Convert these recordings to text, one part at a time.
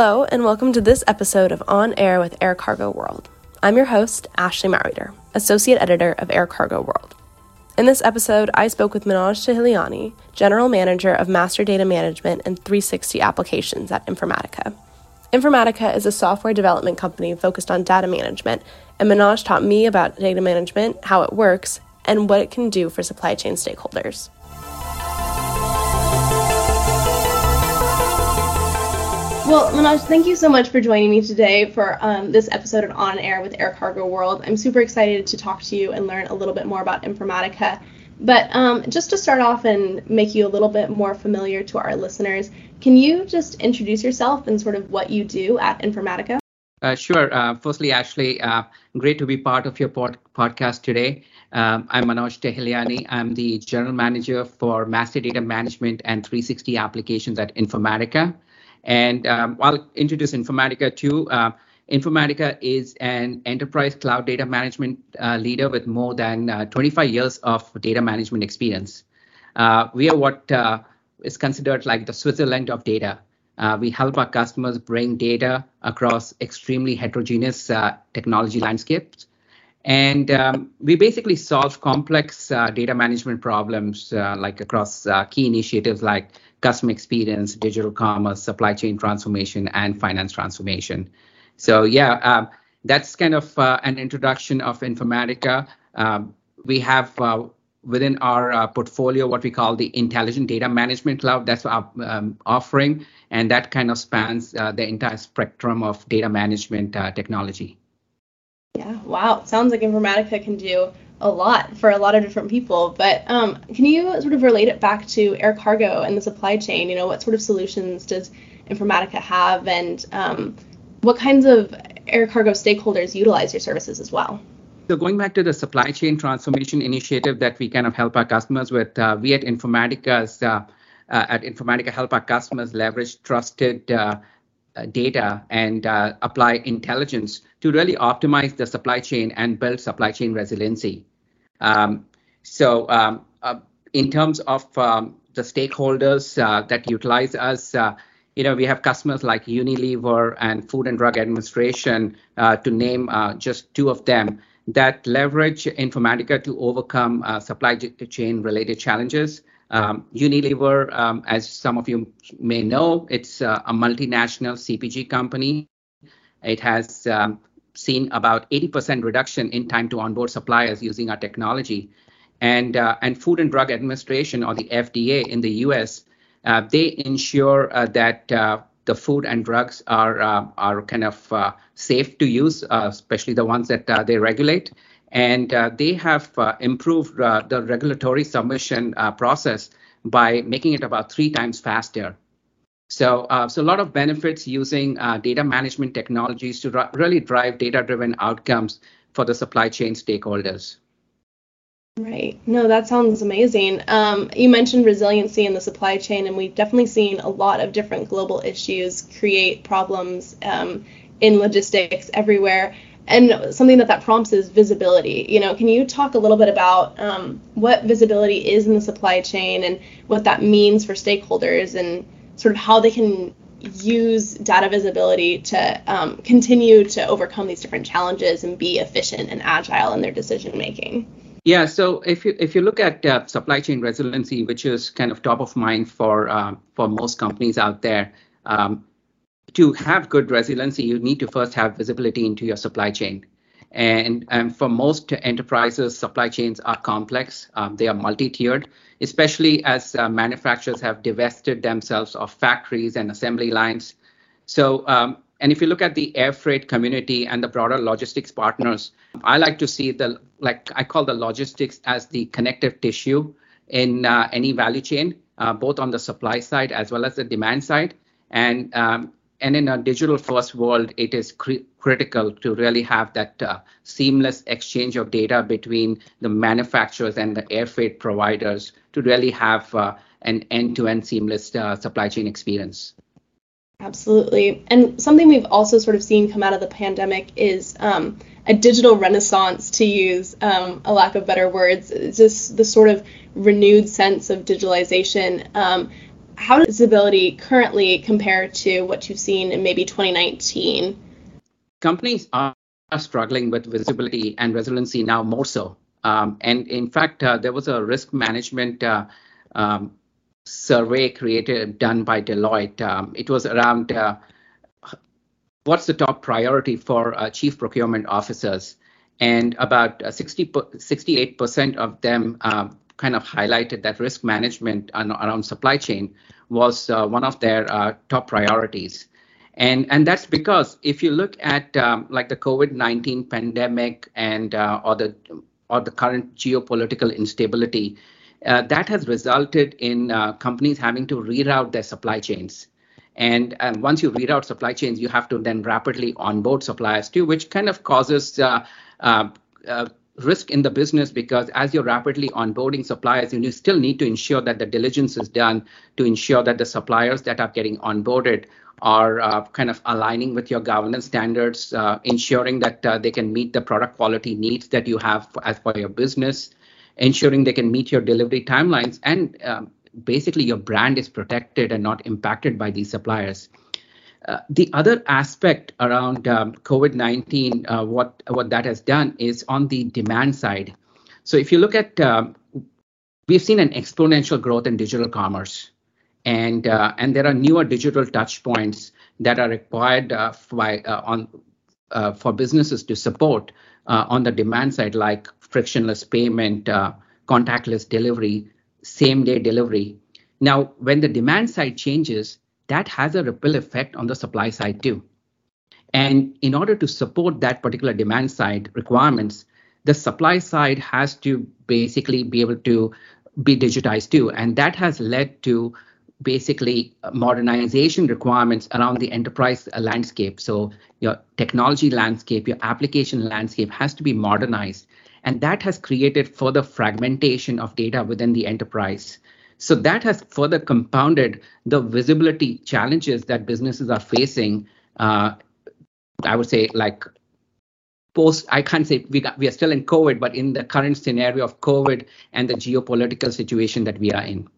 Hello, and welcome to this episode of On Air with Air Cargo World. I'm your host, Ashley Mowreader, Associate Editor of Air Cargo World. In this episode, I spoke with Manoj Tahiliani, General Manager of Master Data Management and 360 Applications at Informatica. Informatica is a software development company focused on data management, and Manoj taught me about data management, how it works, and what it can do for supply chain stakeholders. Well, Manoj, thank you so much for joining me today for um, this episode of On Air with Air Cargo World. I'm super excited to talk to you and learn a little bit more about Informatica. But um, just to start off and make you a little bit more familiar to our listeners, can you just introduce yourself and sort of what you do at Informatica? Uh, sure. Uh, firstly, Ashley, uh, great to be part of your pod- podcast today. Um, I'm Manoj Tahiliani. I'm the General Manager for Master Data Management and 360 Applications at Informatica. And um, I'll introduce Informatica too. Uh, Informatica is an enterprise cloud data management uh, leader with more than uh, 25 years of data management experience. Uh, we are what uh, is considered like the Switzerland of data. Uh, we help our customers bring data across extremely heterogeneous technology landscapes. And um, we basically solve complex data management problems like across key initiatives like customer experience, digital commerce, supply chain transformation, and finance transformation. So yeah, um, that's kind of uh, an introduction of Informatica. Um, we have uh, within our uh, portfolio what we call the intelligent data management cloud. That's our um, offering, and that kind of spans uh, the entire spectrum of data management uh, technology. Yeah, wow. Sounds like Informatica can do a lot for a lot of different people. But um, can you sort of relate it back to air cargo and the supply chain? You know, what sort of solutions does Informatica have, and um, what kinds of air cargo stakeholders utilize your services as well? So going back to the supply chain transformation initiative that we kind of help our customers with, uh, we at Informatica's uh, uh, at Informatica help our customers leverage trusted uh, data and uh, apply intelligence to really optimize the supply chain and build supply chain resiliency. Um, so, um, uh, in terms of um, the stakeholders uh, that utilize us, uh, you know, we have customers like Unilever and Food and Drug Administration, uh, to name just two of them, that leverage Informatica to overcome supply chain related challenges. Um, Unilever, um, as some of you may know, it's uh, a multinational CPG company. It has um, seen about 80% reduction in time to onboard suppliers using our technology. And, uh, and Food and Drug Administration, or the FDA in the US, uh, they ensure uh, that uh, the food and drugs are, uh, are kind of safe to use, especially the ones that they regulate and uh, they have uh, improved uh, the regulatory submission uh, process by making it about three times faster. So, uh, so a lot of benefits using uh, data management technologies to really drive data-driven outcomes for the supply chain stakeholders. Right. No, that sounds amazing. Um, you mentioned resiliency in the supply chain, and we've definitely seen a lot of different global issues create problems um, in logistics everywhere and something that that prompts is visibility. You know can you talk a little bit about um, what visibility is in the supply chain and what that means for stakeholders and sort of how they can use data visibility to um, continue to overcome these different challenges and be efficient and agile in their decision making yeah so if you if you look at uh, supply chain resiliency which is kind of top of mind for uh, for most companies out there um, to have good resiliency, you need to first have visibility into your supply chain. And, and for most enterprises, supply chains are complex. Um, they are multi-tiered, especially as uh, manufacturers have divested themselves of factories and assembly lines. So, um, and if you look at the air freight community and the broader logistics partners, I like to see the like I call the logistics as the connective tissue in uh, any value chain, uh, both on the supply side as well as the demand side. And um, and in a digital first world, it is cr- critical to really have that uh, seamless exchange of data between the manufacturers and the air freight providers to really have uh, an end to end seamless uh, supply chain experience. Absolutely. And something we've also sort of seen come out of the pandemic is um, a digital renaissance, to use um, a lack of better words, it's just the sort of renewed sense of digitalization. Um, how does visibility currently compare to what you've seen in maybe 2019? Companies are struggling with visibility and resiliency now more so. Um, and in fact, uh, there was a risk management uh, um, survey created done by Deloitte. Um, it was around uh, what's the top priority for uh, chief procurement officers, and about uh, 60 68% of them um, kind of highlighted that risk management on, around supply chain was uh, one of their uh, top priorities. And, and that's because if you look at um, like the COVID-19 pandemic and uh, or the or the current geopolitical instability, uh, that has resulted in uh, companies having to reroute their supply chains. And, and once you reroute supply chains, you have to then rapidly onboard suppliers too, which kind of causes uh, uh, uh risk in the business because as you're rapidly onboarding suppliers, you still need to ensure that the diligence is done to ensure that the suppliers that are getting onboarded are uh, kind of aligning with your governance standards, uh, ensuring that uh, they can meet the product quality needs that you have for, as for your business, ensuring they can meet your delivery timelines, and um, basically your brand is protected and not impacted by these suppliers. Uh, the other aspect around um, COVID-19, uh, what what that has done is on the demand side. So if you look at, um, we've seen an exponential growth in digital commerce, and uh, and there are newer digital touch points that are required uh, by, uh, on for businesses to support on the demand side, like frictionless payment, contactless delivery, same day delivery. Now, when the demand side changes, that has a ripple effect on the supply side too. And in order to support that particular demand side requirements, the supply side has to basically be able to be digitized too. And that has led to basically modernization requirements around the enterprise landscape. So your technology landscape, your application landscape has to be modernized. And that has created further fragmentation of data within the enterprise. So that has further compounded the visibility challenges that businesses are facing. Uh, I would say like post, I can't say we, got, we are still in COVID, but in the current scenario of COVID and the geopolitical situation that we are in.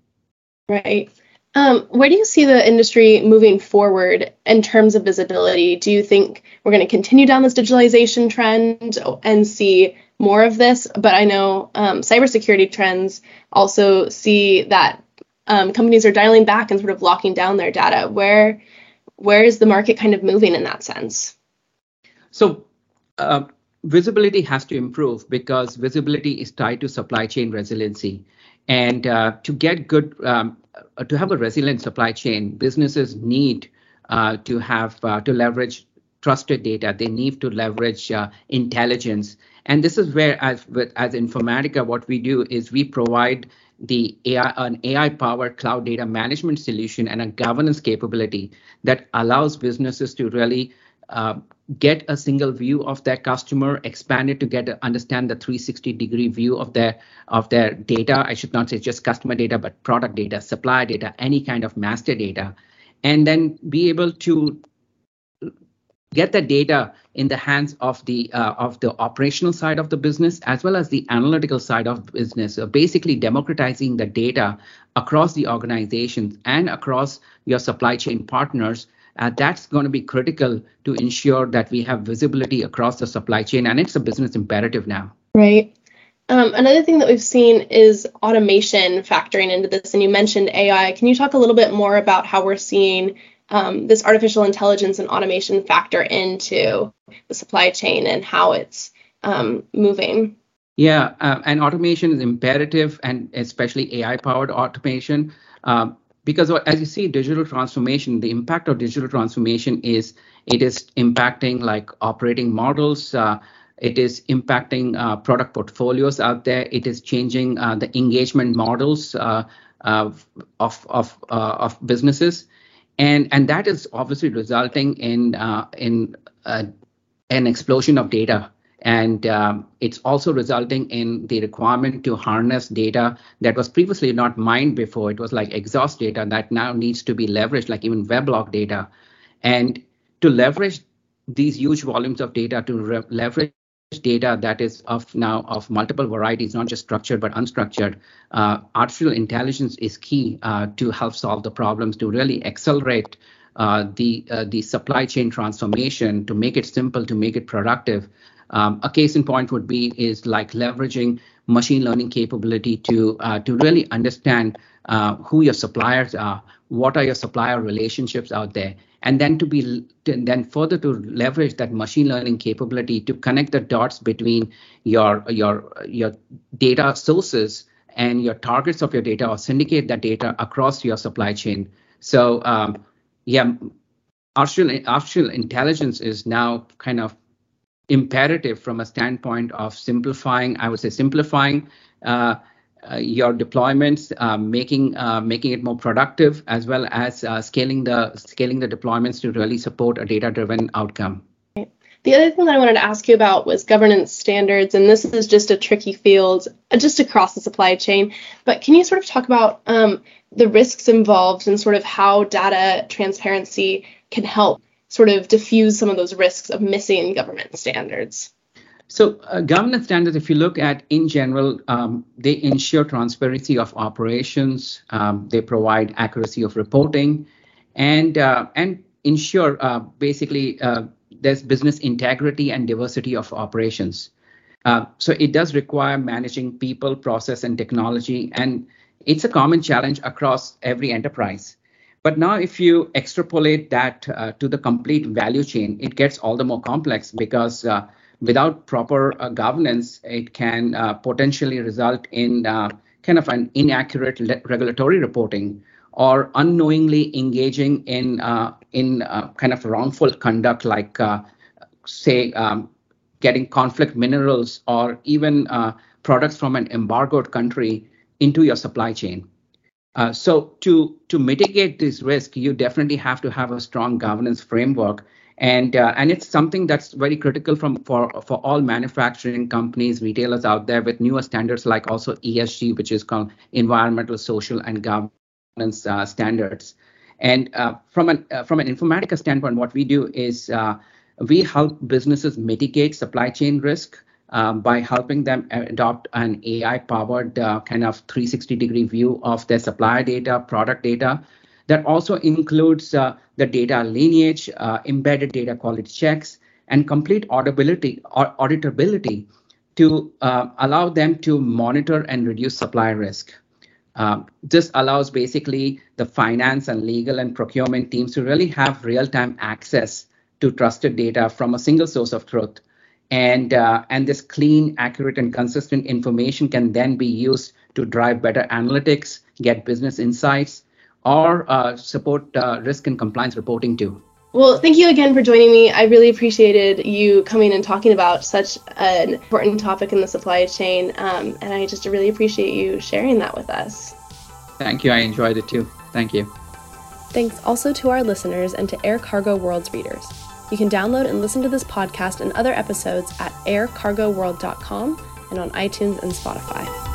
Right. Um, where do you see the industry moving forward in terms of visibility? Do you think we're going to continue down this digitalization trend and see more of this, but I know um, cybersecurity trends also see that um, companies are dialing back and sort of locking down their data. Where where is the market kind of moving in that sense? So uh, visibility has to improve because visibility is tied to supply chain resiliency, and uh, to get good um, to have a resilient supply chain, businesses need uh, to have uh, to leverage trusted data. They need to leverage uh, intelligence and this is where, as with, as Informatica, what we do is we provide the AI, an AI-powered cloud data management solution and a governance capability that allows businesses to really uh, get a single view of their customer, expand it to get understand the 360 degree view of their of their data. I should not say just customer data, but product data, supply data, any kind of master data, and then be able to get the data in the hands of the uh, of the operational side of the business as well as the analytical side of business so basically democratizing the data across the organizations and across your supply chain partners uh, that's going to be critical to ensure that we have visibility across the supply chain and it's a business imperative now right um, another thing that we've seen is automation factoring into this, and you mentioned AI. Can you talk a little bit more about how we're seeing um, this artificial intelligence and automation factor into the supply chain and how it's um, moving. Yeah, uh, and automation is imperative, and especially AI-powered automation, um, because as you see, digital transformation, the impact of digital transformation is it is impacting like operating models. Uh, it is impacting uh, product portfolios out there. It is changing uh, the engagement models uh, of of of, uh, of businesses and and that is obviously resulting in uh, in uh, an explosion of data and um, it's also resulting in the requirement to harness data that was previously not mined before it was like exhaust data that now needs to be leveraged like even weblog data and to leverage these huge volumes of data to re- leverage data that is of now of multiple varieties, not just structured but unstructured, uh, artificial intelligence is key uh, to help solve the problems to really accelerate uh, the uh, the supply chain transformation to make it simple, to make it productive. Um, a case in point would be is like leveraging machine learning capability to uh, to really understand uh, who your suppliers are, what are your supplier relationships out there, and then to be then further to leverage that machine learning capability to connect the dots between your your your data sources and your targets of your data or syndicate that data across your supply chain. So um, yeah, artificial, artificial intelligence is now kind of imperative from a standpoint of simplifying, I would say simplifying uh, uh, your deployments, uh, making uh, making it more productive, as well as uh, scaling the scaling the deployments to really support a data-driven outcome. The other thing that I wanted to ask you about was governance standards, and this is just a tricky field uh, just across the supply chain. But can you sort of talk about um, the risks involved and sort of how data transparency can help sort of diffuse some of those risks of missing government standards? So, uh, governance standards, if you look at in general, um, they ensure transparency of operations, um, they provide accuracy of reporting, and uh, and ensure uh, basically uh, there's business integrity and diversity of operations. Uh, so it does require managing people, process, and technology, and it's a common challenge across every enterprise. But now, if you extrapolate that uh, to the complete value chain, it gets all the more complex because uh, without proper uh, governance, it can uh, potentially result in uh, kind of an inaccurate le- regulatory reporting or unknowingly engaging in uh, in kind of wrongful conduct, like say um, getting conflict minerals or even products from an embargoed country into your supply chain. Uh, so to to mitigate this risk, you definitely have to have a strong governance framework, and uh, and it's something that's very critical from for for all manufacturing companies, retailers out there with newer standards like also ESG, which is called environmental, social, and governance uh, standards. And uh, from an uh, from an Informatica standpoint, what we do is we help businesses mitigate supply chain risk um, by helping them adopt an AI-powered uh, kind of 360-degree view of their supplier data, product data. That also includes uh, the data lineage, uh, embedded data quality checks, and complete auditability, or auditability to allow them to monitor and reduce supply risk. Um, this allows basically the finance and legal and procurement teams to really have real-time access to trusted data from a single source of truth. And, uh, and this clean, accurate, and consistent information can then be used to drive better analytics, get business insights, or uh, support uh, risk and compliance reporting too. Well, thank you again for joining me. I really appreciated you coming and talking about such an important topic in the supply chain, um, and I just really appreciate you sharing that with us. Thank you. I enjoyed it too. Thank you. Thanks also to our listeners and to Air Cargo World's readers. You can download and listen to this podcast and other episodes at aircargoworld.com and on iTunes and Spotify.